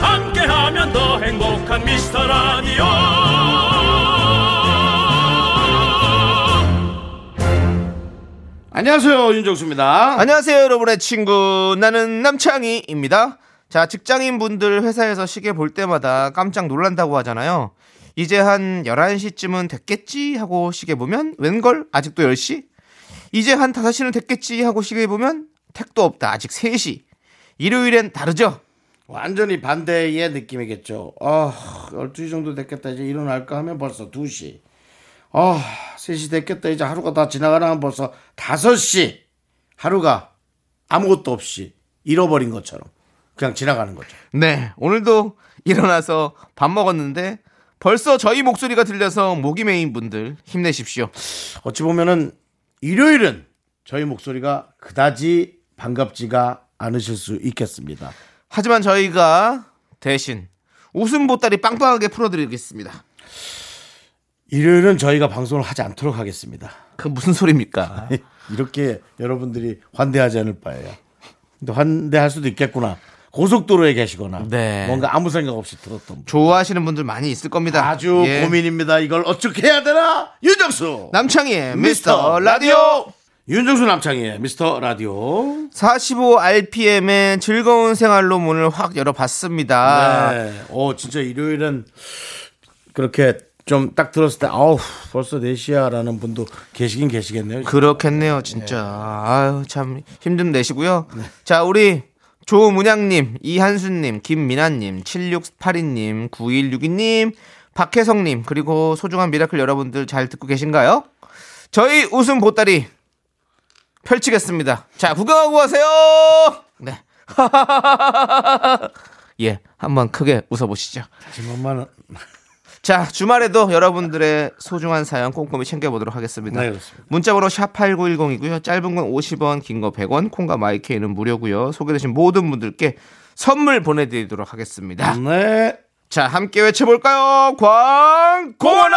함께하면 더 행복한 미스터 라디오 안녕하세요 윤정수입니다. 안녕하세요, 여러분의 친구. 나는 남창희입니다. 자, 직장인 분들 회사에서 시계 볼 때마다 깜짝 놀란다고 하잖아요. 이제 한 11시쯤은 됐겠지 하고 시계 보면 웬걸 아직도 10시? 이제 한 5시는 됐겠지 하고 시계 보면 택도 없다. 아직 3시. 일요일엔 다르죠? 완전히 반대의 느낌이겠죠. 아 12시 정도 됐겠다 이제 일어날까 하면 벌써 2시. 아 3시 됐겠다 이제 하루가 다 지나가나 하면 벌써 5시. 하루가 아무것도 없이 잃어버린 것처럼 그냥 지나가는 거죠. 네, 오늘도 일어나서 밥 먹었는데 벌써 저희 목소리가 들려서 목이 메인 분들 힘내십시오. 어찌 보면은 일요일은 저희 목소리가 그다지 반갑지가 않으실 수 있겠습니다. 하지만 저희가 대신 웃음 보따리 빵빵하게 풀어드리겠습니다. 일요일은 저희가 방송을 하지 않도록 하겠습니다. 그 무슨 소리입니까? 이렇게 여러분들이 환대하지 않을 바에요. 근데 환대할 수도 있겠구나. 고속도로에 계시거나 네. 뭔가 아무 생각 없이 들었던 분. 좋아하시는 분들 많이 있을 겁니다. 아주 예. 고민입니다. 이걸 어떻게 해야 되나? 윤정수 남창희의 미스터 라디오 윤정수 남창희의 미스터 라디오 45rpm의 즐거운 생활로 문을 확 열어봤습니다. 네. 어 진짜 일요일은 그렇게 좀 딱 들었을 때 아우 벌써 4시야라는 분도 계시긴 계시겠네요. 그렇겠네요, 진짜. 아유, 참 힘좀 내시고요. 자, 우리 조문양님, 이한수님, 김민아님, 7682님, 9162님, 박혜성님, 그리고 소중한 미라클 여러분들 잘 듣고 계신가요? 저희 웃음 보따리 펼치겠습니다. 자, 구경하고 가세요! 네. 예, 한번 크게 웃어보시죠. 하지만만 자, 주말에도 여러분들의 소중한 사연 꼼꼼히 챙겨보도록 하겠습니다. 네, 그렇습니다. 문자번호 샵8910이고요. 짧은 건 50원, 긴 거 100원, 콩과 마이케이는 무료고요. 소개되신 모든 분들께 선물 보내드리도록 하겠습니다. 네. 자, 함께 외쳐볼까요? 광고나!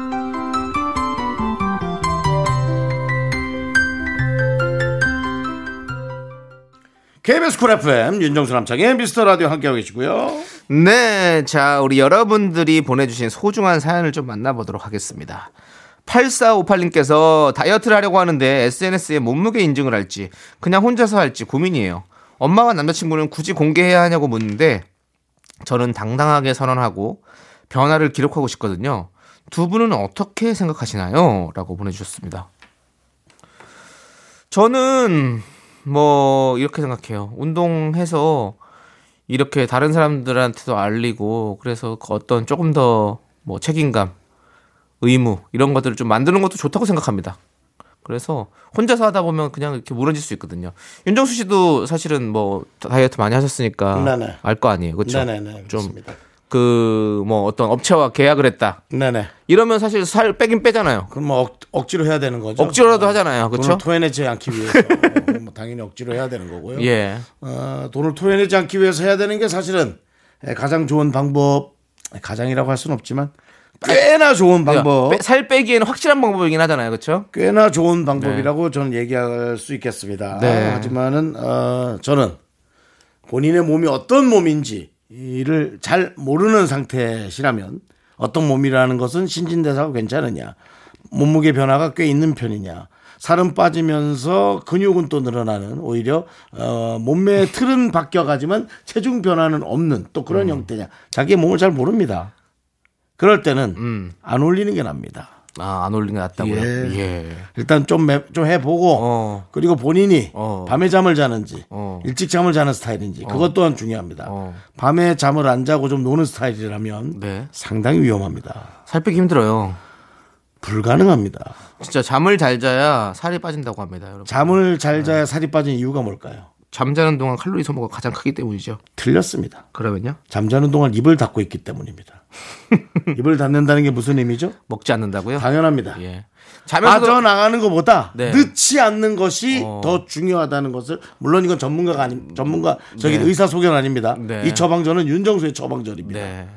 KBS 쿨 FM 윤정수 남창희의 미스터 라디오 함께하고 계시고요. 네, 자, 우리 여러분들이 보내주신 소중한 사연을 좀 만나보도록 하겠습니다. 8458님께서 다이어트를 하려고 하는데 SNS에 몸무게 인증을 할지 그냥 혼자서 할지 고민이에요. 엄마와 남자친구는 굳이 공개해야 하냐고 묻는데 저는 당당하게 선언하고 변화를 기록하고 싶거든요. 두 분은 어떻게 생각하시나요? 라고 보내주셨습니다. 저는 뭐 이렇게 생각해요. 운동해서 이렇게 다른 사람들한테도 알리고 그래서 그 어떤 조금 더 뭐 책임감, 의무 이런 것들을 좀 만드는 것도 좋다고 생각합니다. 그래서 혼자서 하다 보면 그냥 이렇게 무너질 수 있거든요. 윤정수 씨도 사실은 뭐 다이어트 많이 하셨으니까 네네. 알거 아니에요, 그렇죠? 네네네. 좀 그렇습니다. 그 뭐 어떤 업체와 계약을 했다. 네네. 이러면 사실 살 빼긴 빼잖아요. 그럼 뭐 억, 억지로 해야 되는 거죠? 억지로라도 하잖아요, 그렇죠? 돈을 토해내지 않기 위해서 뭐 당연히 억지로 해야 되는 거고요. 예. 어, 돈을 토해내지 않기 위해서 해야 되는 게 사실은 예, 가장 좋은 방법 가장이라고 할 수는 없지만 꽤나 좋은 방법 빼- 살 빼기에는 확실한 방법이긴 하잖아요, 그렇죠? 꽤나 좋은 방법이라고 저는 얘기할 수 있겠습니다. 네. 하지만은 어, 저는 본인의 몸이 어떤 몸인지 를 잘 모르는 상태시라면 어떤 몸이라는 것은 신진대사가 괜찮으냐 몸무게 변화가 꽤 있는 편이냐 살은 빠지면서 근육은 또 늘어나는 오히려 어, 몸매의 틀은 바뀌어가지만 체중 변화는 없는 또 그런 형태냐. 자기의 몸을 잘 모릅니다. 그럴 때는 안 올리는 게 납니다. 아, 안 올린 게 낫다고요? 예. 예. 일단 좀, 매- 좀 해보고 어. 그리고 본인이 어. 밤에 잠을 자는지 어. 일찍 잠을 자는 스타일인지 그것 또한 중요합니다. 어. 밤에 잠을 안 자고 좀 노는 스타일이라면 네. 상당히 위험합니다. 살 빼기 힘들어요. 불가능합니다. 진짜 잠을 잘 자야 살이 빠진다고 합니다, 여러분. 잠을 네. 잘 자야 살이 빠진 이유가 뭘까요? 잠자는 동안 칼로리 소모가 가장 크기 때문이죠. 틀렸습니다. 그러면요? 잠자는 동안 입을 닫고 있기 때문입니다. 입을 닫는다는 게 무슨 의미죠? 먹지 않는다고요? 당연합니다. 예. 자면서도 빠져나가는 것보다 네. 늦지 않는 것이 어. 더 중요하다는 것을 물론 이건 전문가가 아니 전문가 저기 네. 의사 소견 아닙니다. 네. 이 처방전은 윤정수의 처방전입니다. 네.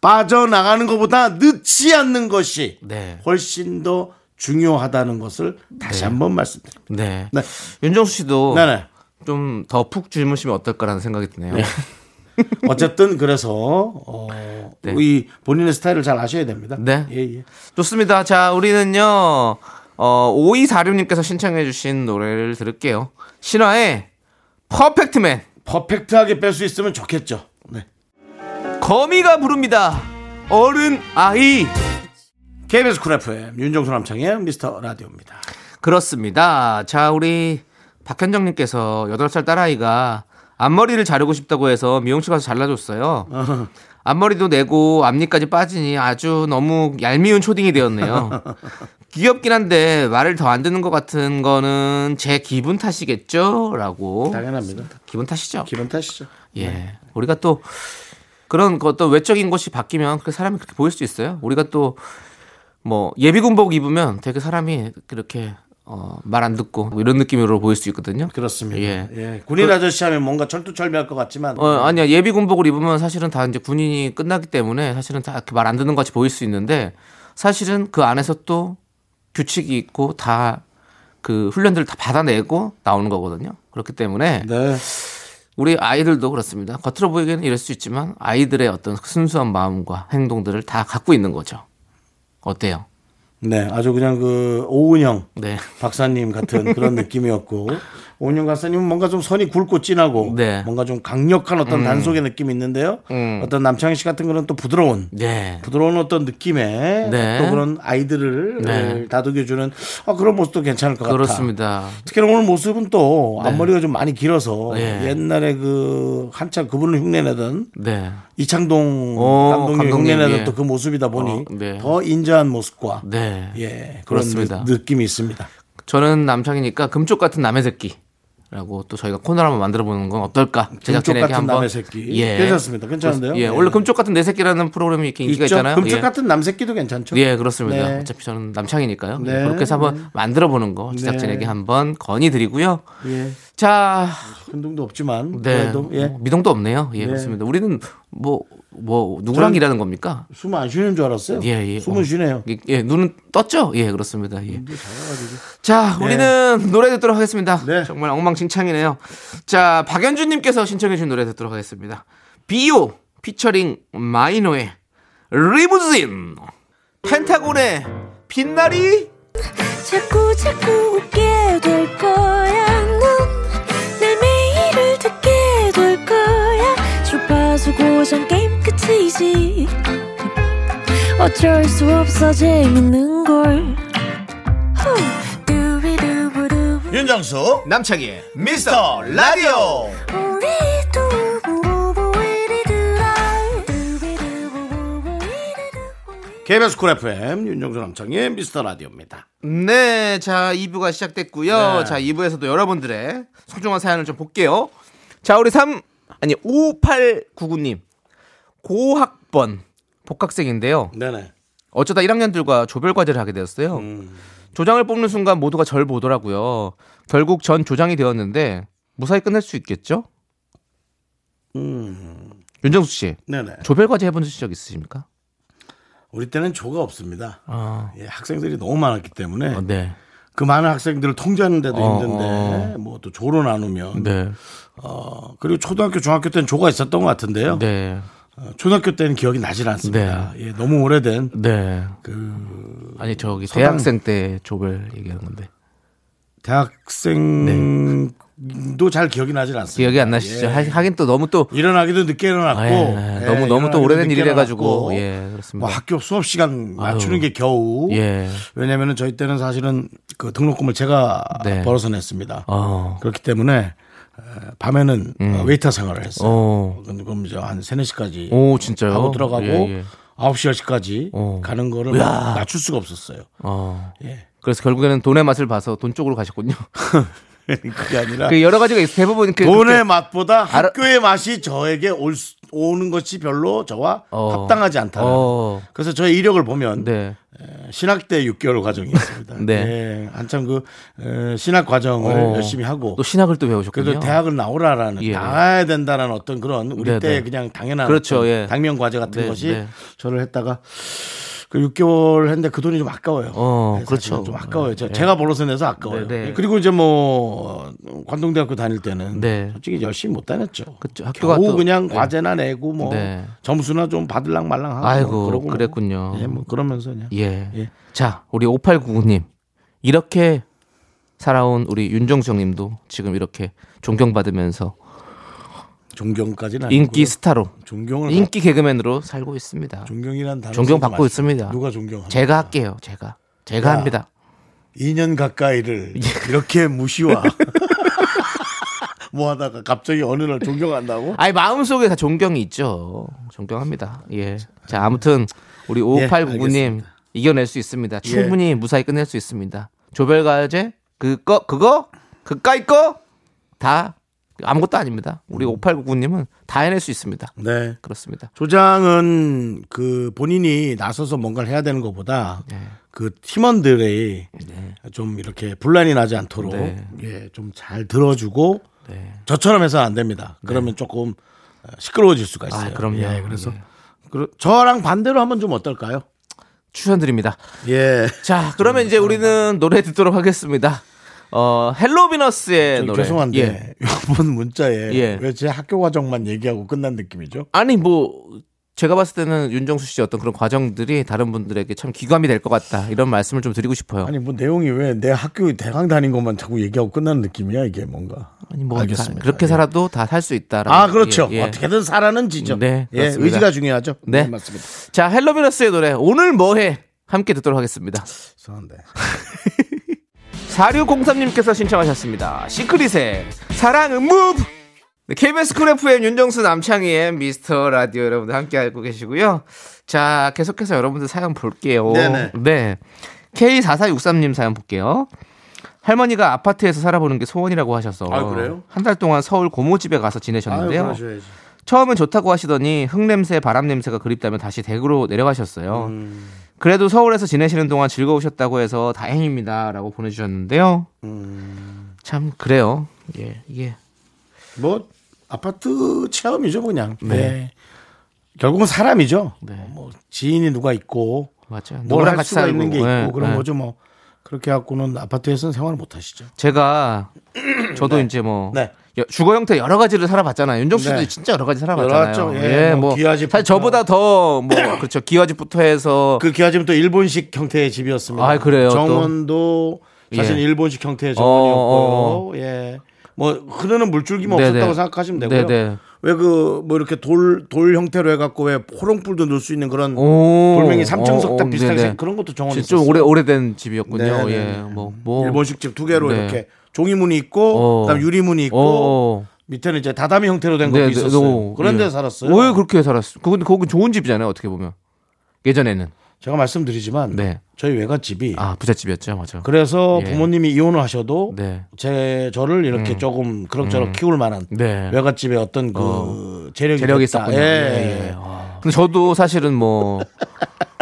빠져나가는 것보다 늦지 않는 것이 네. 훨씬 더 중요하다는 것을 다시 한번 말씀드립니다. 네. 네. 윤정수 씨도 네네. 좀 더 푹 주무시면 어떨까라는 생각이 드네요. 어쨌든 그래서 어, 네. 이 본인의 스타일을 잘 아셔야 됩니다. 네. 예, 예. 좋습니다. 자, 우리는요, 어, 5246님께서 신청해 주신 노래를 들을게요. 신화의 퍼펙트맨. 퍼펙트하게 뺄 수 있으면 좋겠죠. 네. 거미가 부릅니다. 어른 아이. KBS 쿨 FM 윤정수 남창희의 미스터 라디오입니다. 그렇습니다. 자, 우리 박현정님께서 8살 딸아이가 앞머리를 자르고 싶다고 해서 미용실 가서 잘라줬어요. 앞머리도 내고 앞니까지 빠지니 아주 너무 얄미운 초딩이 되었네요. 귀엽긴 한데 말을 더 안 듣는 것 같은 거는 제 기분 탓이겠죠? 라고. 당연합니다. 기분 탓이죠? 기분 탓이죠. 예. 우리가 또 그런 그 어떤 외적인 것이 바뀌면 그 사람이 그렇게 보일 수 있어요. 우리가 또 뭐 예비군복 입으면 되게 사람이 그렇게 어, 말 안 듣고 뭐 이런 느낌으로 보일 수 있거든요. 그렇습니다. 예. 예. 군인 아저씨 하면 뭔가 철두철미할 것 같지만 어, 아니야. 예비 군복을 입으면 사실은 다 이제 군인이 끝나기 때문에 사실은 다 말 안 듣는 것 같이 보일 수 있는데 사실은 그 안에서 또 규칙이 있고 다 그 훈련들을 다 받아내고 나오는 거거든요. 그렇기 때문에 네. 우리 아이들도 그렇습니다. 겉으로 보이기에는 이럴 수 있지만 아이들의 어떤 순수한 마음과 행동들을 다 갖고 있는 거죠. 어때요? 네, 아주 그냥 그 오은영 네. 박사님 같은 그런 느낌이었고 오은영 박사님은 뭔가 좀 선이 굵고 진하고 네. 뭔가 좀 강력한 어떤 단속의 느낌이 있는데요. 음. 어떤 남창희 씨 같은 거는 또 부드러운 네. 부드러운 어떤 느낌의 네. 또 그런 아이들을 네. 다독여주는 아, 그런 모습도 괜찮을 것 같아. 그렇습니다. 특히나 오늘 모습은 또 앞머리가 좀 많이 길어서 네. 옛날에 그 한참 그분을 흉내내던 네. 이창동 오, 감독님 감독님, 흉내내던 예. 또그 모습이다 보니 어, 네. 더 인자한 모습과 네. 예 그런 그렇습니다. 느, 느낌이 있습니다. 저는 남창이니까 금쪽 같은 남의 새끼 라고 또 저희가 코너를 한번 만들어 보는 건 어떨까? 제작진에게 한번 남의 새끼 괜찮습니다. 괜찮은데요? 예, 예. 원래 금쪽 같은 내 새끼라는 프로그램이 이렇게 인기가 있죠? 있잖아요. 금쪽 예. 같은 남 새끼도 괜찮죠. 예, 그렇습니다. 네. 어차피 저는 남창이니까요. 네. 그렇게 해서 한번 만들어 보는 거 제작진에게 네. 한번 건의 드리고요. 예. 자, 흔동도 없지만 네. 그래도 예. 뭐 미동도 없네요. 예, 네. 그렇습니다. 우리는 뭐, 뭐, 누구랑 일하는 겁니까? 숨 안 쉬는 줄 알았어요. 예, 예. 숨은 어. 쉬네요. 예, 예, 눈은 떴죠? 예, 그렇습니다. 예. 자, 우리는 노래 듣도록 하겠습니다. 네. 정말 엉망진창이네요. 자, 박연주님께서 신청해 주신 노래 듣도록 하겠습니다. 비오 피처링 마이노의 리무진 펜타곤의 빛나리 자꾸 자꾸 웃게 될 거야. 넌 끝이지. 어쩔 수 없어 재밌는 걸. 윤정수 남창희의 미스터 라디오. KBS 쿨 FM 윤정수 남창의 미스터 라디오입니다. 네, 자 2부가 시작됐고요. 네. 자 2부에서도 여러분들의 소중한 사연을 좀 볼게요. 자 우리 3 아니 5899님 고학번 복학생인데요. 네네. 어쩌다 1학년들과 조별 과제를 하게 되었어요. 조장을 뽑는 순간 모두가 절 보더라고요. 결국 전 조장이 되었는데 무사히 끝낼 수 있겠죠? 윤정수 씨, 네네. 조별 과제 해본 적 있으십니까? 우리 때는 조가 없습니다. 아, 예, 학생들이 너무 많았기 때문에 어, 네, 그 많은 학생들을 통제하는데도 어, 힘든데 뭐또 조로 나누면 네, 어, 그리고 초등학교 중학교 때는 조가 있었던 것 같은데요. 네, 어, 초등학교 때는 기억이 나질 않습니다. 예, 너무 오래된 네. 그 아니 저기 서당- 대학생 때 조별 얘기하는 건데. 대학생도 잘 기억이 나질 않습니다. 기억이 안 나시죠? 예. 하- 하긴 또 너무 또 일어나기도 늦게 일어났고 아, 예, 예, 너무 너무 또 오래된 일이라 가지고 일어났고, 예 그렇습니다. 뭐 학교 수업 시간 맞추는 아유. 게 겨우 예. 왜냐면은 저희 때는 사실은 그 등록금을 제가 네. 벌어서 냈습니다. 어. 그렇기 때문에 에, 밤에는 어, 웨이터 생활을 했어요. 어. 그럼 이제 한 3, 4시까지 오 진짜요? 하고 들어가고 예, 예. 9시, 10시까지 어. 가는 거를 야. 낮출 수가 없었어요. 어. 예. 그래서 결국에는 돈의 맛을 봐서 돈 쪽으로 가셨군요. 그게 아니라 그 여러 가지가 있어 대부분 그 돈의 맛보다 알아- 학교의 맛이 저에게 올 수- 오는 것이 별로 저와 어. 합당하지 않다는. 어. 그래서 저의 이력을 보면 네. 신학 때 6개월 과정이 있습니다. 네. 예, 한참 그 에, 신학 과정을 어. 열심히 하고 또 신학을 또 배우셨군요. 그래도 대학을 나오라라는 예. 나와야 된다는 어떤 그런 우리 네, 때 네. 그냥 당연한 그렇죠, 예. 당면 과제 같은 네, 것이 네. 저를 했다가 그 6개월 했는데 그 돈이 좀 아까워요. 어, 네, 그렇죠. 좀 아까워요. 제- 네. 제가 벌어서 내서 아까워요. 네, 네. 그리고 이제 뭐 관동대학교 다닐 때는 네. 솔직히 열심히 못 다녔죠. 그쵸, 학교가 겨우 또- 그냥 네. 과제나 내고 뭐 네. 점수나 좀 받을랑 말랑 하고 아이고, 뭐 그러고 뭐. 그랬군요. 예, 뭐 그러면서 그냥 예. 예. 자, 우리 5899님. 이렇게 살아온 우리 윤정수 형님도 지금 이렇게 존경받으면서 존경까지는 아니고요. 인기 스타로 존경을 인기 개그맨으로 살고 있습니다. 존경이란 단어 존경 받고 쓰지 마시고. 있습니다. 누가 존경합니까? 제가 할게요. 제가. 제가 야. 합니다. 2년 가까이를 이렇게 무시와 뭐 하다가 갑자기 어느 날 존경한다고? 아니 마음속에 다 존경이 있죠. 존경합니다. 예. 자, 아무튼 우리 5899님 알겠습니다. 이겨낼 수 있습니다. 충분히 무사히 끝낼 수 있습니다. 조별과제 그거 그거 그까이 거 다 아무것도 아닙니다. 우리 5899님은 다 해낼 수 있습니다. 네. 그렇습니다. 조장은 그 본인이 나서서 뭔가를 해야 되는 것보다 네. 그 팀원들의 좀 이렇게 분란이 나지 않도록 네. 예, 좀 잘 들어주고 네. 저처럼 해서는 안 됩니다. 그러면 조금 어, 시끄러워질 수가 있어요. 아, 그럼요. 예, 그래서 예. 그러- 저랑 반대로 하면 좀 어떨까요? 추천드립니다. 예. 자, 그러면 이제 우리는 노래 듣도록 하겠습니다. 어, 헬로비너스의 저기 노래. 죄송한데 예. 이번 문자에 예. 왜제 학교 과정만 얘기하고 끝난 느낌이죠? 아니 뭐 제가 봤을 때는 윤정수 씨 어떤 그런 과정들이 다른 분들에게 참 귀감이 될 것 같다 이런 말씀을 좀 드리고 싶어요. 아니 뭐 내용이 왜 내 학교 대강 다닌 것만 자꾸 얘기하고 끝나는 느낌이야 이게 뭔가. 아니 뭐 알겠습니다. 다 그렇게 예. 살아도 다살 수 있다. 아 그렇죠. 어떻게든 살아는 지죠. 네, 예. 의지가 중요하죠. 네. 맞습니다. 자 헬로비너스의 노래 오늘 뭐해 함께 듣도록 하겠습니다. 이상한데. 4603님께서 신청하셨습니다. 시크릿의 사랑은 무브. 네, KBS 쿨 FM 윤정수 남창희의 미스터 라디오 여러분들 함께하고 계시고요. 자, 계속해서 여러분들 사연 볼게요. 네네. 네. K4463님 사연 볼게요. 할머니가 아파트에서 살아보는 게 소원이라고 하셔서 아, 그래요? 한달 동안 서울 고모집에 가서 아유, 지내셨는데요. 그러셔야지. 처음엔 좋다고 하시더니 흙냄새, 바람 냄새가 그립다며 다시 대구로 내려가셨어요. 음. 그래도 서울에서 지내시는 동안 즐거우셨다고 해서 다행입니다라고 보내주셨는데요. 음. 참 그래요. 예, 이게 뭐 아파트 체험이죠 그냥. 네. 네. 결국은 사람이죠. 네. 뭐 지인이 누가 있고 맞죠. 뭘 누구랑 할 같이 수가 살고 있는 게 있고 예, 그런 예. 거죠 뭐. 그렇게 갖고는 아파트에서는 생활을 못 하시죠. 제가 저도 이제 뭐 네. 여- 주거 형태 여러 가지를 살아봤잖아요. 윤정수 씨도 네. 진짜 여러 가지 살아봤잖아요. 여러 가지죠. 예, 뭐 기와집부터. 사실 저보다 더 뭐 그렇죠. 기와집부터 해서 그 기와집은 또 일본식 형태의 집이었습니다. 아, 그래요? 또? 정원도 사실 예. 일본식 형태의 어, 정원이었고요. 예. 뭐 흐르는 물줄기만 네네. 없었다고 생각하시면 되고요. 네네. 왜그 뭐 이렇게 돌 돌 형태로 해갖고 왜 호롱불도 넣을 수 있는 그런 오, 돌멩이 삼층석 어, 딱 어, 비슷하게 네네. 그런 것도 정원이 좀. 오래 오래된 집이었군요. 네네. 예, 뭐 뭐. 일본식 집 두 개로 네. 이렇게 종이문이 있고 어. 그다음 유리문이 있고 어. 밑에는 이제 다다미 형태로 된 것도 네, 네, 있었어요. 어, 그런 데 예. 살았어요. 왜 그렇게 살았어? 그건 거기 좋은 집이잖아요. 어떻게 보면 예전에는 제가 말씀드리지만 네. 저희 외갓집이 아 부잣집이었죠, 맞아. 그래서 예. 부모님이 이혼을 하셔도 네, 제 저를 이렇게 조금 그럭저럭 키울 만한 네. 외갓집에 어떤 그 재력이, 재력이 됐다. 있었군요. 예, 예, 예. 예. 와. 근데 저도 사실은 뭐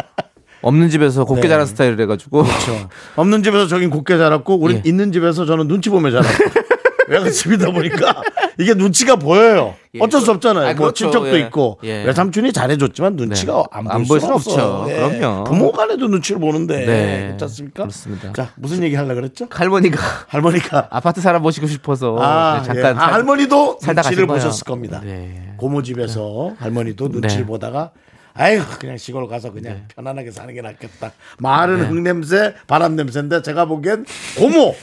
없는 집에서 곱게 네. 자란 스타일이라 가지고 그렇죠. 없는 집에서 저긴 곱게 자랐고 우리 예. 있는 집에서 저는 눈치 보며 자랐고 외갓집이다 보니까 이게 눈치가 보여요. 예. 어쩔 수 없잖아요. 아, 뭐 그렇죠. 친척도 예. 있고 예. 외삼촌이 잘해줬지만 눈치가 네. 안, 안 보일 보일 수는. 없죠. 예. 그럼요. 부모 간에도 눈치를 보는데 네. 그렇지 않습니까? 그렇습니다. 자 무슨 얘기 하려 그랬죠? 할머니가 할머니가 아파트 살아보시고 싶어서 아, 네, 잠깐 예. 아, 살- 할머니도 살다 눈치를. 보셨을 겁니다. 네. 고모 집에서 할머니도 눈치를 네. 보다가 아유 그냥 시골 가서 그냥 편안하게 사는 게 낫겠다. 말은 흙냄새, 바람 냄새인데 제가 보기엔 고모.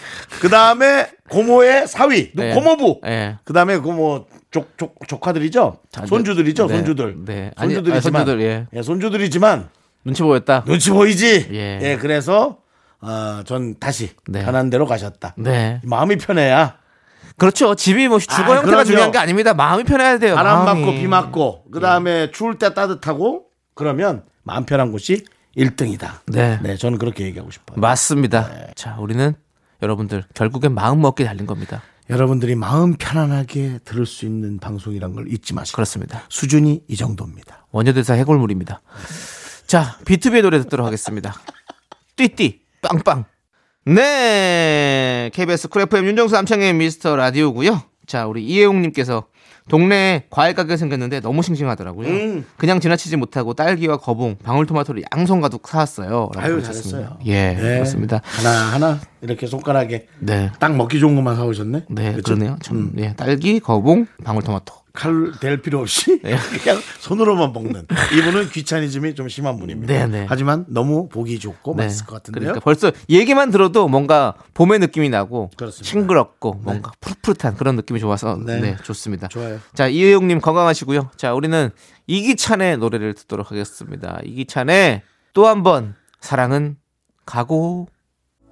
그 다음에 고모의 사위, 네. 고모부. 예. 그 다음에 고모 족, 족, 조카들이죠. 손주들이죠. 네. 손주들. 네. 아니, 손주들이지만. 아니, 손주들, 예. 예, 손주들이지만 눈치 보였다. 눈치 보이지. 예. 예, 그래서 어, 전 다시 네. 편한 대로 가셨다. 네. 마음이 편해야 그렇죠. 집이 뭐 주거 아, 형태가 그럼요. 중요한 게 아닙니다. 마음이 편해야 돼요. 바람 마음이. 맞고 비 맞고 그 다음에 추울 때 따뜻하고 그러면 마음 편한 곳이 1등이다. 네. 네, 저는 그렇게 얘기하고 싶어요. 맞습니다. 자, 우리는 여러분들 결국엔 마음 먹기 달린 겁니다. 여러분들이 마음 편안하게 들을 수 있는 방송이란 걸 잊지 마시고 그렇습니다. 수준이 이 정도입니다. 원효대사 해골물입니다. 자, 비투비의 노래 듣도록 하겠습니다. 띠띠 빵빵. 네, KBS Cool FM 윤정수 남창희의 미스터 라디오고요. 자, 우리 이혜웅님께서 동네에 과일 가게가 생겼는데 너무 싱싱하더라고요. 음. 그냥 지나치지 못하고 딸기와 거봉, 방울토마토를 양손 가득 사왔어요. 아유, 하셨습니다. 잘했어요. 예, 네. 그렇습니다. 하나 하나 이렇게 손가락에 네. 딱 먹기 좋은 것만 사오셨네. 네, 그쵸? 그러네요. 참, 예, 딸기, 거봉, 방울토마토. 칼댈 필요 없이 네. 그냥 손으로만 먹는 이분은 귀차니즘이 좀 심한 분입니다. 네, 네. 하지만 너무 보기 좋고 맛있을 것 같은데요. 그러니까 벌써 얘기만 들어도 뭔가 봄의 느낌이 나고 그렇습니다. 싱그럽고 뭔가 푸릇푸릇한 그런 느낌이 좋아서 네. 네, 좋습니다. 좋아요. 자 이혜용님 건강하시고요. 자 우리는 이기찬의 노래를 듣도록 하겠습니다. 이기찬의 또 한 번 사랑은 가고.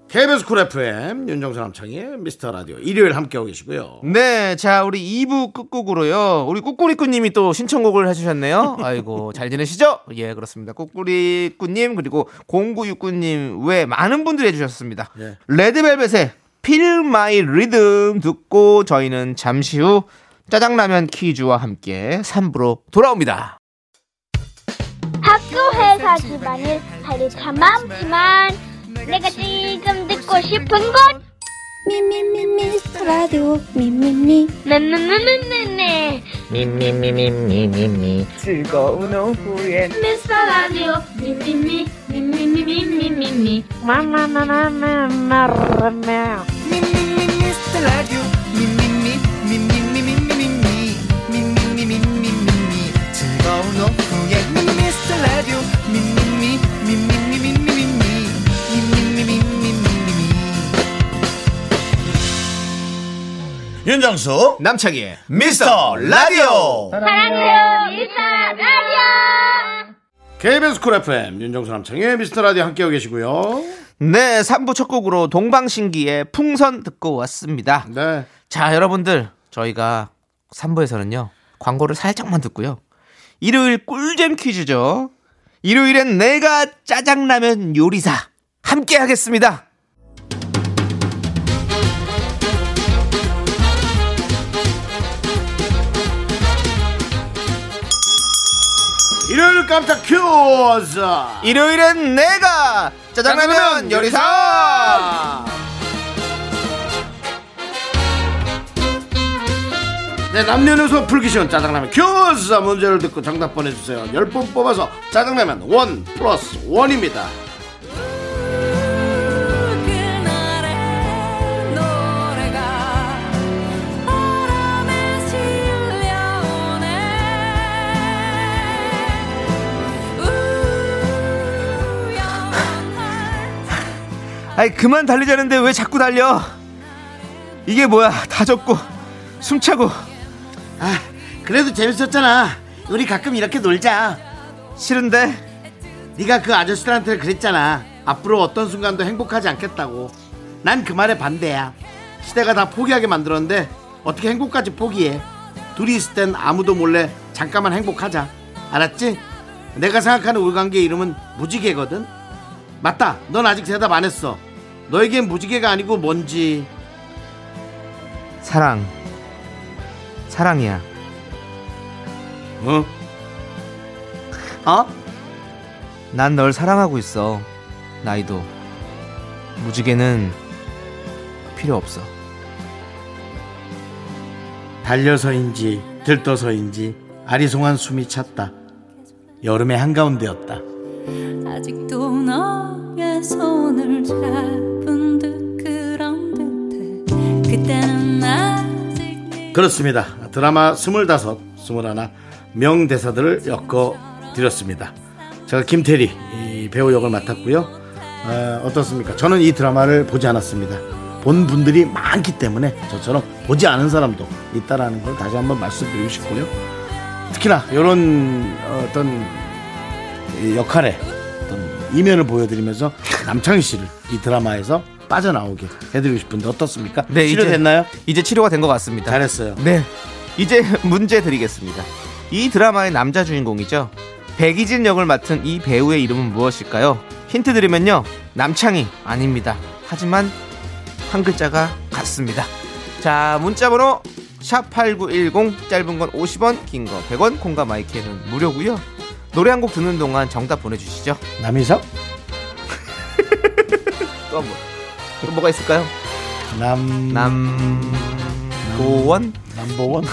KBS Cool FM 윤정수 남창희의 미스터 라디오 일요일 함께하고 계시고요. 네, 자 우리 2부 끝곡으로요. 우리 꾸꾸리꾸님이 또 신청곡을 해주셨네요. 아이고 잘 지내시죠? 예 그렇습니다. 꾸꾸리꾸님 그리고 0969님 외 많은 분들이 해주셨습니다. 예. 레드벨벳의 Feel My Rhythm 듣고 저희는 잠시 후 짜장라면 퀴즈와 함께 3부로 돌아옵니다. 학교 회사 집안일 할일 참 많지만 내가 지금 듣고 싶은 건 미미미 미스터 라디오 미미미 네네네네네 미미미미미미미 즐거운 오후에 미스터 라디오 미미미 미미미미미미미 미미미 미스터 라디오 윤정수 남창희의 미스터 라디오 사랑해요 미스터 라디오 KBS Cool FM 윤정수 남창희의 미스터 라디오 함께하고 계시고요. 네 3부 첫 곡으로 동방신기의 풍선 듣고 왔습니다. 네. 자, 여러분들, 저희가 3부에서는요, 광고를 살짝만 듣고요. 일요일 꿀잼 퀴즈죠. 일요일엔 내가 짜장라면 요리사 함께 하겠습니다. 일요일 깜짝 퀴즈. 일요일엔 내가 짜장라면 요리사! 네, 남녀노소 풀기 쉬운 짜장라면 퀴즈 문제를 듣고 정답 보내주세요. 10분 뽑아서 짜장라면 원 플러스 원입니다. 아이, 그만 달리자는데 왜 자꾸 달려? 이게 뭐야, 다 젖고, 숨차고. 아, 그래도 재밌었잖아. 우리 가끔 이렇게 놀자. 싫은데? 네가 그 아저씨들한테 그랬잖아. 앞으로 어떤 순간도 행복하지 않겠다고. 난 그 말에 반대야. 시대가 다 포기하게 만들었는데 어떻게 행복까지 포기해? 둘이 있을 땐 아무도 몰래 잠깐만 행복하자. 알았지? 내가 생각하는 우리 관계 이름은 무지개거든. 맞다. 넌 아직 대답 안 했어. 너에겐 무지개가 아니고 뭔지. 사랑. 사랑이야. 어? 어? 난 널 사랑하고 있어. 나이도. 무지개는 필요 없어. 달려서인지 들떠서인지 아리송한 숨이 찼다. 여름의 한가운데였다. 아직도 너의 손을 듯 네 그렇습니다. 드라마 스물다섯, 스물하나 명대사들을 엮어 드렸습니다. 제가 김태리 이 배우 역을 맡았고요. 어, 어떻습니까? 저는 이 드라마를 보지 않았습니다. 본 분들이 많기 때문에 저처럼 보지 않은 사람도 있다라는 걸 다시 한번 말씀드리고 싶고요. 특히나 이런 어떤 이 역할에 어떤 이면을 보여드리면서 남창희 씨를 이 드라마에서 빠져나오게 해드리고 싶은데 어떻습니까? 네, 치료됐나요? 이제, 이제 치료가 된 것 같습니다. 잘했어요. 네. 이제 문제 드리겠습니다. 이 드라마의 남자 주인공이죠. 백이진 역을 맡은 이 배우의 이름은 무엇일까요? 힌트 드리면요. 남창희 아닙니다. 하지만 한 글자가 같습니다. 자, 문자 번호 샵8910 짧은 건 50원, 긴 거 100원, 콩과 마이크는 무료고요. 노래 한 곡 듣는 동안 정답 보내 주시죠. 남희석? 또 뭐, 또 뭐가 있을까요? 남... 남고원? 남보원?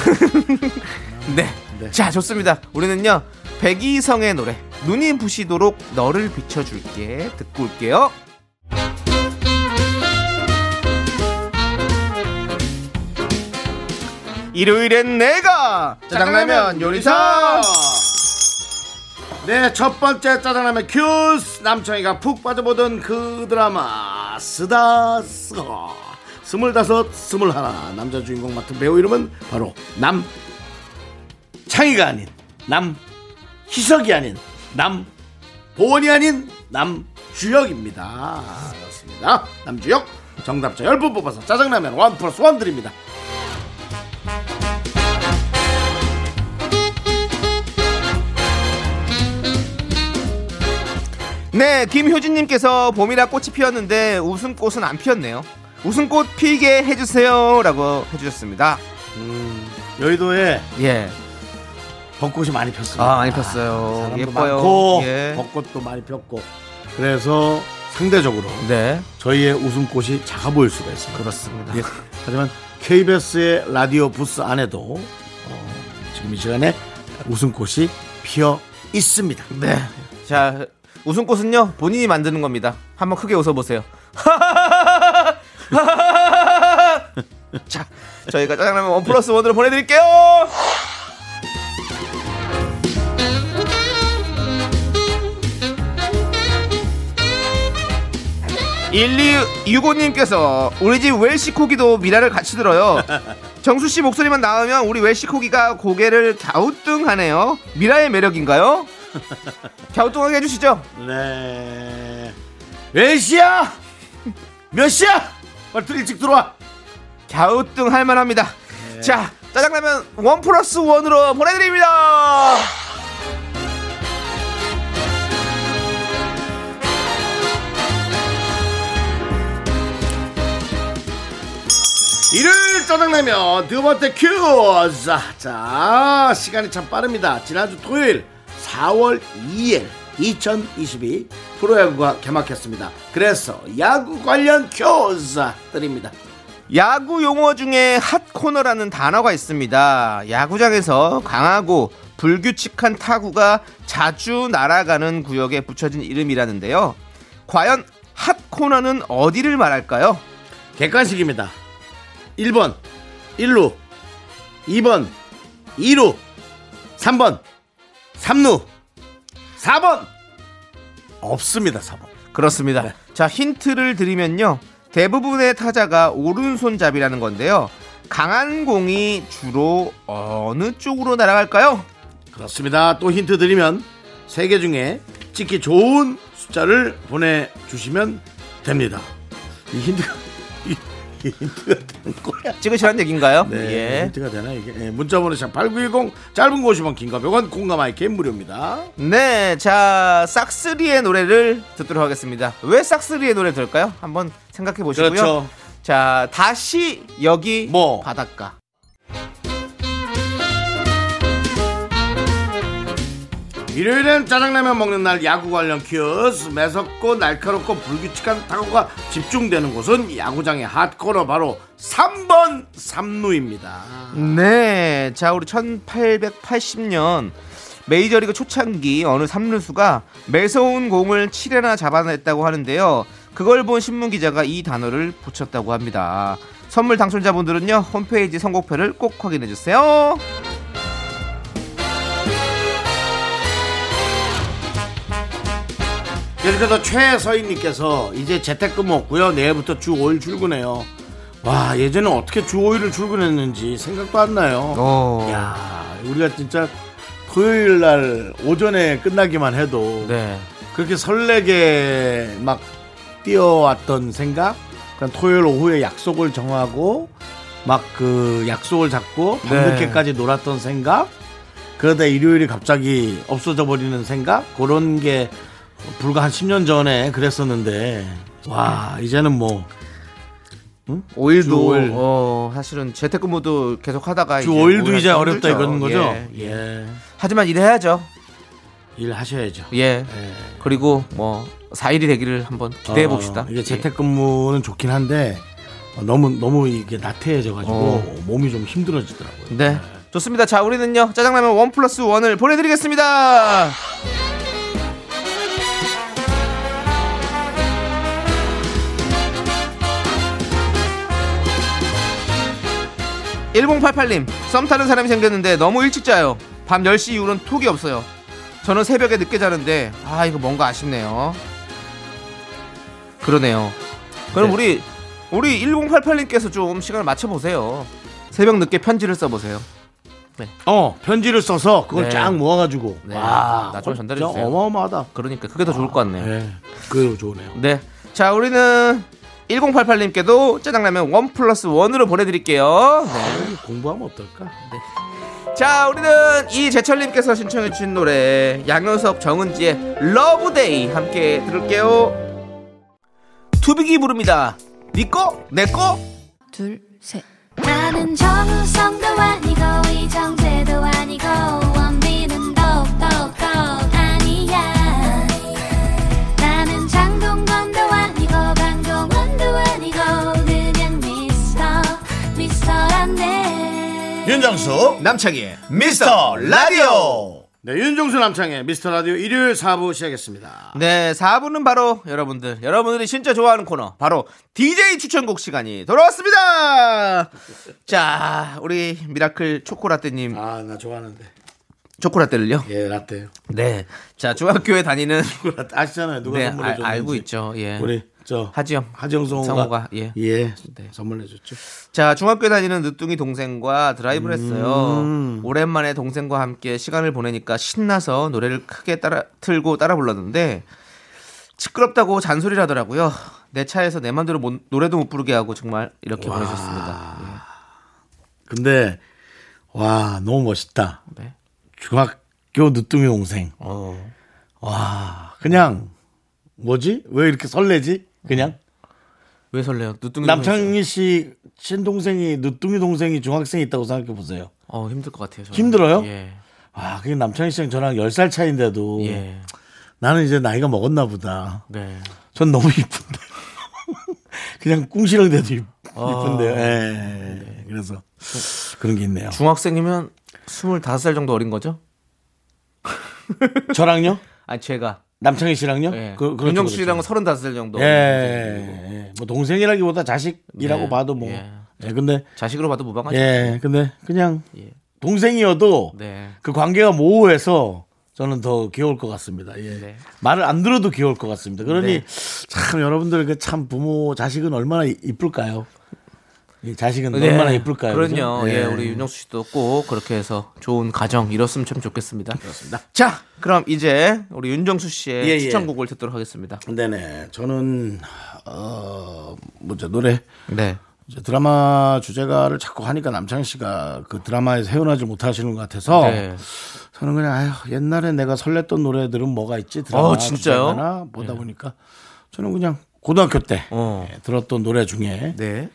네. 네. 자, 좋습니다. 우리는요, 백이성의 노래, 눈이 부시도록 너를 비춰줄게. 듣고 올게요. 일요일엔 내가 짜장라면 요리사! 네, 첫 번째 짜장라면 퀴즈! 남창희가 푹 빠져보던 그 드라마, 쓰가. 스물다섯, 스물하나. 남자 주인공 맡은 배우 이름은 바로 남, 창희가 아닌, 남, 희석이 아닌, 남, 보원이 아닌, 남, 주역입니다. 그렇습니다. 남주역. 정답자 10분 뽑아서 짜장라면 원 플러스 원 드립니다. 네, 김효진님께서 봄이라 꽃이 피었는데 웃음꽃은 안 피었네요. 웃음꽃 피게 해주세요. 라고 해주셨습니다. 음, 여의도에 예. 벚꽃이 많이 폈습니다. 아, 많이 폈어요. 사람도 예뻐요. 많고 예. 벚꽃도 많이 폈고 그래서 상대적으로 네. 저희의 웃음꽃이 작아 보일 수가 있습니다. 그렇습니다. 예. 하지만 KBS의 라디오 부스 안에도 어, 지금 이 시간에 웃음꽃이 피어 있습니다. 네. 자, 웃음꽃은요, 본인이 만드는 겁니다. 한번 크게 웃어보세요. 자, 저희가 짜장라면 원 플러스 원으로 보내드릴게요! 1265님께서 우리 집 웰시 코기도 미라를 같이 들어요. 정수 씨 목소리만 나오면 우리 웰시 코기가 고개를 갸우뚱하네요. 미라의 매력인가요? 갸우뚱하게 해주시죠. 네. 몇 시야? 몇 시야? 빨리 일찍 들어와. 갸우뚱 할 만합니다. 자, 짜장라면 원 플러스 원으로 보내드립니다. 일요일 짜장라면 두 번째 큐즈. 자, 시간이 참 빠릅니다. 지난주 토요일 4월 2일 2022 프로야구가 개막했습니다. 그래서 야구 관련 큐즈 드립니다. 야구 용어 중에 핫 코너라는 단어가 있습니다. 야구장에서 강하고 불규칙한 타구가 자주 날아가는 구역에 붙여진 이름이라는데요. 과연 핫 코너는 어디를 말할까요? 객관식입니다. 1번 1루 2번 2루 3번 3루 4번 없습니다 4번 그렇습니다. 자, 힌트를 드리면요. 대부분의 타자가 오른손잡이라는 건데요. 강한 공이 주로 어느 쪽으로 날아갈까요? 그렇습니다 또 힌트 드리면 세 개 중에 찍기 좋은 숫자를 보내주시면 됩니다 이 힌트가 이, 이 힌트가 되는 거야 찍으시라는 얘기인가요? 네 예. 힌트가 되나 이게 예, 문자번호 샵8910 짧은 거 50원 긴거 100원 공감 아이케 무료입니다 네, 자 싹스리의 노래를 듣도록 하겠습니다. 왜 싹스리의 노래 들을까요? 한번 생각해 보시고요. 그렇죠. 자 다시 여기 뭐? 바닷가. 일요일엔 짜장라면 먹는 날 야구 관련 퀴즈 매섭고 날카롭고 불규칙한 타구가 집중되는 곳은 야구장의 핫코너 바로 3번 삼루입니다 네, 자 우리 1880년 메이저리그 초창기 어느 삼루수가 매서운 공을 7회나 잡아냈다고 하는데요. 그걸 본 신문 기자가 이 단어를 붙였다고 합니다. 선물 당첨자분들은요 홈페이지 선곡표를 꼭 확인해 주세요. 계속해서 최서인님께서 이제 재택근무 없고요. 내일부터 주 5일 출근해요. 와 예전에 어떻게 주 5일을 출근했는지 생각도 안 나요. 어. 야 우리가 진짜 토요일 날 오전에 끝나기만 해도 네. 그렇게 설레게 막 뛰어왔던 생각? 그냥 토요일 오후에 약속을 정하고 막 그 약속을 잡고 네. 밤늦게까지 놀았던 생각? 그러다 일요일이 갑자기 없어져 버리는 생각? 그런 게 불과 한 10년 전에 그랬었는데 와 이제는 뭐 5일도 주 오일. 어, 사실은 재택근무도 계속 하다가 주 이제 5일도 오히려 이제 더 어렵다. 이러는 거죠? 예, 예. 예. 하지만 일해야죠. 일하셔야죠. 예. 예. 그리고 뭐 4일이 되기를 한번 기대해 봅시다. 어, 이게 재택근무는 좋긴 한데 어, 너무 너무 이게 나태해져 가지고 어. 몸이 좀 힘들어지더라고요. 네. 좋습니다. 자, 우리는요. 짜장라면 원 플러스 원을 보내 드리겠습니다. 1088님, 썸 타는 사람이 생겼는데 너무 일찍 자요. 밤 10시 이후로는 톡이 없어요. 저는 새벽에 늦게 자는데, 아, 이거 뭔가 아쉽네요. 그러네요. 그럼 네. 우리, 우리 1088님께서 좀 시간을 맞춰보세요. 새벽 늦게 편지를 써보세요. 어 편지를 써서 그걸 네. 쫙 모아가지고 네. 와 나중에 전달해 주세요. 어마어마하다. 그러니까 그게 더 좋을 것 같네요. 네, 그거 좋네요. 네. 자, 우리는 1088님께도 짜장라면 one plus one으로 보내드릴게요. 네. 공부하면 어떨까? 자, 우리는 이재철님께서 신청해주신 노래 양요섭 정은지의 Love Day 함께 들을게요. 투빅이 부릅니다. 니꺼? 내꺼? 둘, 셋. 나는 정우성도 아니고 이정재도 아니고 윤정수 남창희의 미스터 라디오. 네, 윤정수 남창희의 미스터 라디오 일요일 4부 시작했습니다. 네, 4부는 바로 여러분들, 여러분들이 진짜 좋아하는 코너, 바로 DJ 추천곡 시간이 돌아왔습니다! 자, 우리 미라클 초코라떼님, 아, 나 좋아하는데. 초코라떼를요? 예, 라떼요. 네. 자, 중학교에 다니는, 라떼 아시잖아요. 누가 네, 선물해 알, 줬는지. 알고 있죠. 예. 우리 저 하지영. 하정 성우가 성우가, 예. 예, 네. 선물해 줬죠. 자, 중학교에 다니는 늦둥이 동생과 드라이브를 했어요. 음. 오랜만에 동생과 함께 시간을 보내니까 신나서 노래를 크게 따라 틀고 따라 불렀는데 시끄럽다고 잔소리를 하더라고요. 내 차에서 내 맘대로 못- 노래도 못 부르게 하고 정말 이렇게 보내셨습니다. 근데 와, 너무 멋있다. 예. 네. 중학교 늦둥이 동생. 어. 와, 그냥 뭐지? 왜 이렇게 설레지? 그냥 왜 설레요? 늦둥이 남창희 씨 친동생이 늦둥이 동생이 중학생이 있다고 생각해 보세요. 어 힘들 것 같아요. 저는. 힘들어요? 예. 아, 그게 남창희 씨랑 저랑 10살 차인데도 예. 나는 이제 나이가 먹었나 보다. 네. 전 너무 이쁜데. 그냥 꿍시렁대도 이- 아, 이쁜데요. 예. 네. 그래서 그런 게 있네요. 중학생이면 25살 정도 어린 거죠? 저랑요? 아니 제가. 남창희 씨랑요? 예. 그, 그렇죠, 윤정수 씨랑은 그렇죠. 35살 정도. 예, 예. 뭐 동생이라기보다 자식이라고 네. 봐도 뭐. 예. 예. 근데 자식으로 봐도 무방하죠. 예, 근데 그냥 예. 동생이어도 네. 그 관계가 모호해서 저는 더 귀여울 것 같습니다. 예. 네. 말을 안 들어도 귀여울 것 같습니다. 그러니 네. 참 여러분들 그 참 부모 자식은 얼마나 이- 이쁠까요? 이 자식은 네. 얼마나 이쁠까요? 그럼요. 그죠? 예, 우리 윤정수 씨도 꼭 그렇게 해서 좋은 가정 이뤘으면 참 좋겠습니다. 그렇습니다. 자, 그럼 이제 우리 윤정수 씨의 예, 예. 추천곡을 듣도록 하겠습니다. 네네. 저는 어 뭐죠 노래 네. 드라마 주제가를 자꾸 하니까 남창희 씨가 그 드라마에서 헤어나지 못하시는 것 같아서 네. 저는 그냥 아휴 옛날에 내가 설렜던 노래들은 뭐가 있지 드라마 어, 진짜요? 주제가나 보다 보니까 저는 그냥 고등학교 때 어. 예, 들었던 노래 중에 네.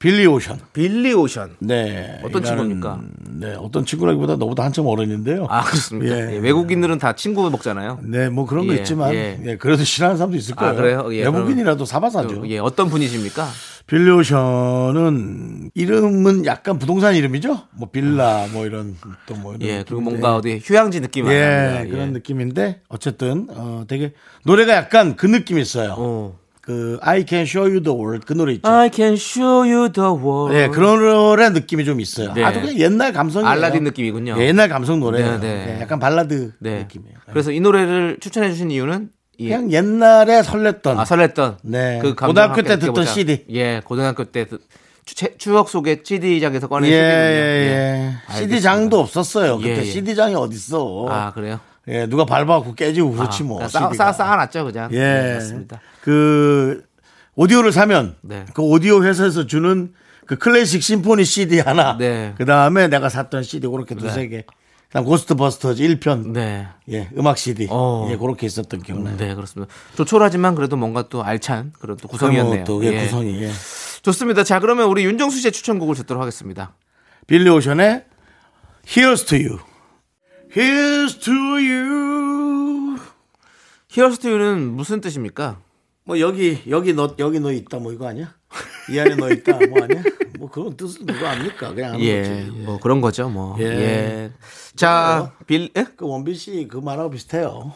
빌리 오션. 빌리 오션. 네. 어떤 친구입니까? 네, 어떤 친구라기보다 너보다 한참 어른인데요. 아, 그렇습니까? 예. 예, 외국인들은 다 친구 먹잖아요. 네, 뭐 그런 거 예, 있지만 예. 예, 그래도 싫어하는 사람도 있을 아, 거예요. 그래요? 예, 외국인이라도 사바사죠. 그, 예, 어떤 분이십니까? 빌리 오션은 이름은 약간 부동산 이름이죠. 뭐 빌라 뭐 이런 또뭐 이런 예, 그리고. 뭔가 어디 휴양지 느낌이 예. 그런 느낌인데 어쨌든 어 되게 노래가 약간 그 느낌이 있어요. 어. 그 I Can Show You the World 그 노래 있죠. I can show you the world. 예, 그런 노래 느낌이 좀 있어요. 네. 아주 그냥 옛날 감성이에요. 알라딘 느낌이군요. 예, 옛날 감성 노래예요. 네, 네. 예, 약간 발라드 네. 느낌이에요. 그래서 이 노래를 추천해 주신 이유는 예. 그냥 옛날에 설렜던 아 설렜던 네. 그 고등학교 때 듣던. CD. 예 고등학교 때 듣- 추, 추억 속의 CD장에서 꺼낸 예, CD군요. 예, 예. CD 장도 없었어요. 그때 예, 예. CD 장이 어딨어. 아 그래요? 예, 누가 밟아갖고 깨지고 그렇지 아, 뭐. 그냥 쌓, CD 가. 쌓, 쌓아놨죠 그냥. 예. 네, 맞습니다. 그 오디오를 사면 네. 그 오디오 회사에서 주는 그 클래식 심포니 CD 하나. 네. 그 다음에 내가 샀던 CD 그렇게 두세 개. 그다음 Ghostbusters 1편. 네. 예, 음악 CD. 어. 예, 그렇게 있었던 기억나요. 네 그렇습니다. 조촐하지만 그래도 뭔가 또 알찬 그런 또 구성이었네요. 또 예, 예. 구성이. 예. 좋습니다. 자 그러면 우리 윤정수 씨의 추천곡을 듣도록 하겠습니다. 빌리 오션의 Here's to You. Here's to You. Here's to You는 무슨 뜻입니까? 뭐 여기 여기 너 여기 너 있다 뭐 이거 아니야? 이 안에 너 있다 뭐 아니야? 뭐 그런 뜻을 누가 압니까? 그냥 하는 예, 거지. 뭐 그런 거죠, 뭐. 예. 예. 자, 빌, 예? 그 원빈 씨 그 말하고 비슷해요.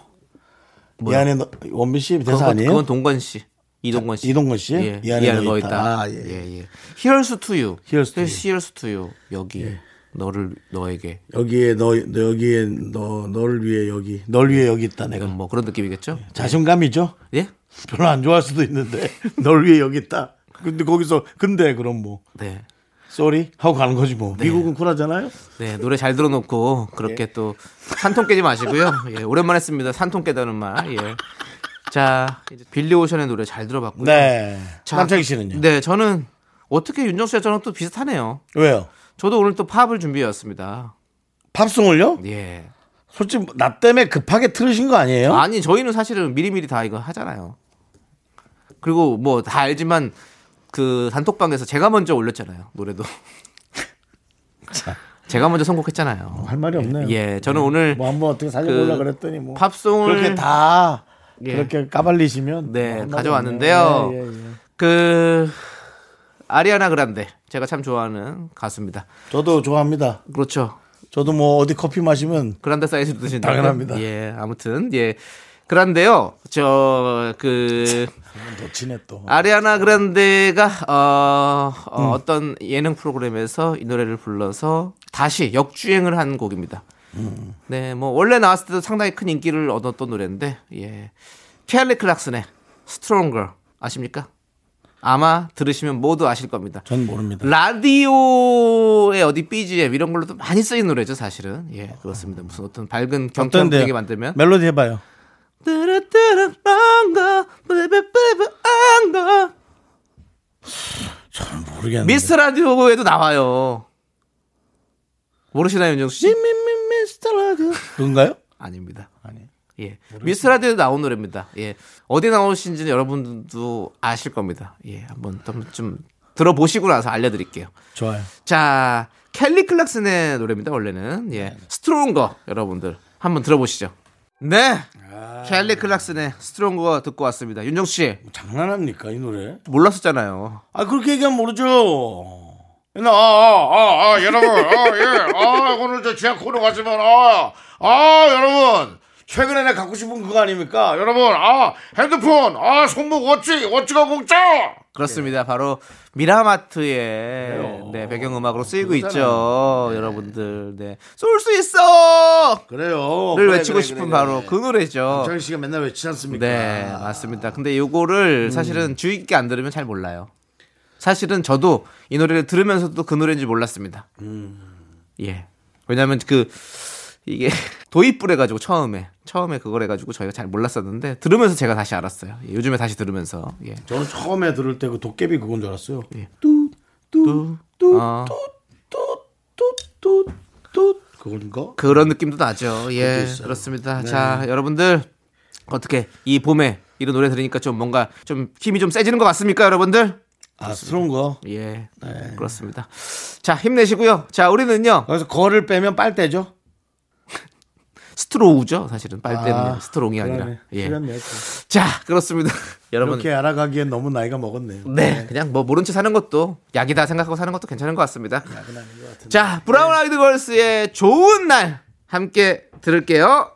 이 뭐요? 안에 너, 원빈 씨 대사 그건, 아니에요? 그건 동건 씨. 이동건 씨. 이동건 씨? 예. 이 안에 너너 있다. 있다. 아, 예. 예, 예. Here's to you. Here's to you. Here's to you. 여기. 너를, 너에게. 여기에 너, 너 여기에 너 너를 위해 여기 널 위해 여기 있다 내가 이건 뭐 그런 느낌이겠죠? 자신감이죠. 예? 별로 안 좋아할 수도 있는데 널 위해 여기 있다. 근데 거기서 근데 그럼 뭐 네. sorry 하고 가는 거지 뭐. 미국은 쿨하잖아요. 네, 노래 잘 들어놓고 그렇게 또 산통 깨지 마시고요. 예, 오랜만에 씁니다. 산통 깨다는 말. 예. 자, 이제 빌리 오션의 노래 잘 들어봤고요. 네. 자, 남창희 씨는요? 네, 저는 어떻게 윤정수 씨와 저랑 또 비슷하네요. 왜요? 저도 오늘 또 팝을 준비해왔습니다. 팝송을요? 예. 솔직히 나 때문에 급하게 틀으신 거 아니에요? 아니, 저희는 사실은 미리미리 다 이거 하잖아요. 그리고 뭐 다 알지만 그 단톡방에서 제가 먼저 올렸잖아요. 노래도. 제가 먼저 선곡했잖아요. 할 말이 없네요. 예, 저는 오늘 뭐 한번 어떻게 살려보려 그 그랬더니 뭐 팝송을 그렇게 다 예. 그렇게 까발리시면 네, 뭐 가져왔는데요. 예, 예, 예. 그 아리아나 그란데 제가 참 좋아하는 가수입니다. 저도 좋아합니다. 그렇죠. 저도 뭐 어디 커피 마시면 그란데 사이즈 드신다. 당연합니다. 예, 아무튼 예. 그란데요. 저그 더 친해 또. 아리아나 그란데가 어, 어, 떤 예능 프로그램에서 이 노래를 불러서 다시 역주행을 한 곡입니다. 네, 뭐 원래 나왔을 때도 상당히 큰 인기를 얻었던 노래인데, 예, 켈리 클락슨의 Stronger 아십니까? 아마 들으시면 모두 아실 겁니다. 전 모릅니다. 라디오의 어디 BGM 이런 걸로도 많이 쓰인 노래죠, 사실은. 예, 그렇습니다. 무슨 어떤 밝은 경쾌한? 분위기 만들면 멜로디 해봐요. 뚜루뚜루랑가, 뿌르뿌르뿌르랑가. 모르겠는데. 미스터 라디오에도 나와요. 모르시나요, 윤정수 씨? 미스터 라디오. 그건가요? 아닙니다. 아니. 예. 미스터 라디오에 나온 노래입니다. 예. 어디 나오신지는 여러분들도 아실 겁니다. 예. 한번 좀, 좀 들어보시고 나서 알려드릴게요. 좋아요. 자, 켈리 클락슨의 노래입니다, 원래는. 예. Stronger, 여러분들. 한번 들어보시죠. 네. 켈리 클락슨의 Stronger 듣고 왔습니다. 윤정수 씨, 장난합니까 이 노래? 몰랐었잖아요. 아 그렇게 얘기하면 모르죠. 나, 아, 아, 아, 여러분, 아, 예, 아, 오늘 저 지하 코너 가지만, 아, 아, 여러분, 최근에 내가 갖고 싶은 그거 아닙니까? 여러분, 아, 핸드폰, 아, 손목 어찌, 어찌가 공짜! 그렇습니다. 바로 미라마트의 네, 배경음악으로 쓰이고 있죠. 여러분들, 네. 쏠 수 있어! 그래요. 를 그래, 외치고 그래, 싶은 그래, 바로. 그 노래죠. 정희 씨가 맨날 외치지 않습니까? 네, 맞습니다. 근데 요거를 사실은 주의 깊게 안 들으면 잘 몰라요. 사실은 저도 이 노래를 들으면서도 그 노래인지 몰랐습니다. 예. 왜냐면 그 이게 도입부를 해가지고 처음에 처음에 그걸 해가지고 저희가 잘 몰랐었는데 들으면서 제가 다시 알았어요. 예, 요즘에 다시 들으면서 예. 저는 처음에 들을 때 그 도깨비 그건 줄 알았어요. 뚜, 어, 뚜뚜뚜뚜 그건가? 그런 느낌도 나죠. 예. 그렇습니다. 자, 여러분들 어떻게 이 봄에 이런 노래 들으니까 좀 뭔가 좀 힘이 좀 세지는 것 같습니까, 여러분들? 아, stronger. 예, 그렇습니다. 자, 힘내시고요. 자, 우리는요 그래서 거를 빼면 빨대죠. straw죠, 사실은 빨대는 아, strong이 아니라. 그러네. 예. 자, 그렇습니다. 여러분. 이렇게 알아가기엔 너무 나이가 먹었네요. 네, 그냥 뭐 모른 채 사는 것도 약이다 생각하고 사는 것도 괜찮은 것 같습니다. 자, 브라운 아이드 걸스의 좋은 날 함께 들을게요.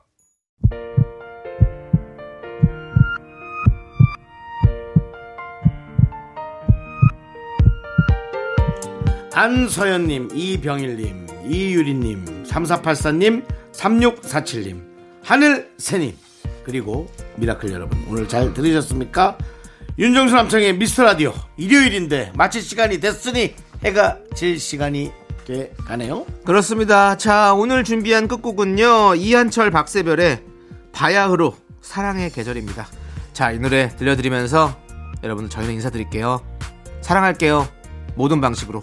안서연님, 이병일님, 이유리님, 3484님, 3647님, 하늘새님, 그리고 미라클 여러분 오늘 잘 들으셨습니까? 윤정수 남창희의 미스터 라디오 일요일인데 마칠 시간이 됐으니 해가 질 시간이 돼 가네요. 그렇습니다. 자, 오늘 준비한 끝곡은요. 이한철 박새별의 바야흐로 사랑의 계절입니다. 자, 이 노래 들려드리면서 여러분들 저희는 인사드릴게요. 사랑할게요. 모든 방식으로.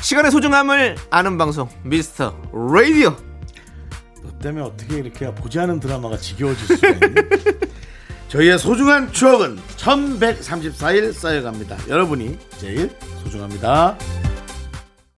시간의 소중함을 아는 방송 미스터 라디오. 너 때문에 어떻게 이렇게 보지 않은 드라마가 지겨워질 수가 있니? 저희의 소중한 추억은 1134일 쌓여갑니다. 여러분이 제일 소중합니다.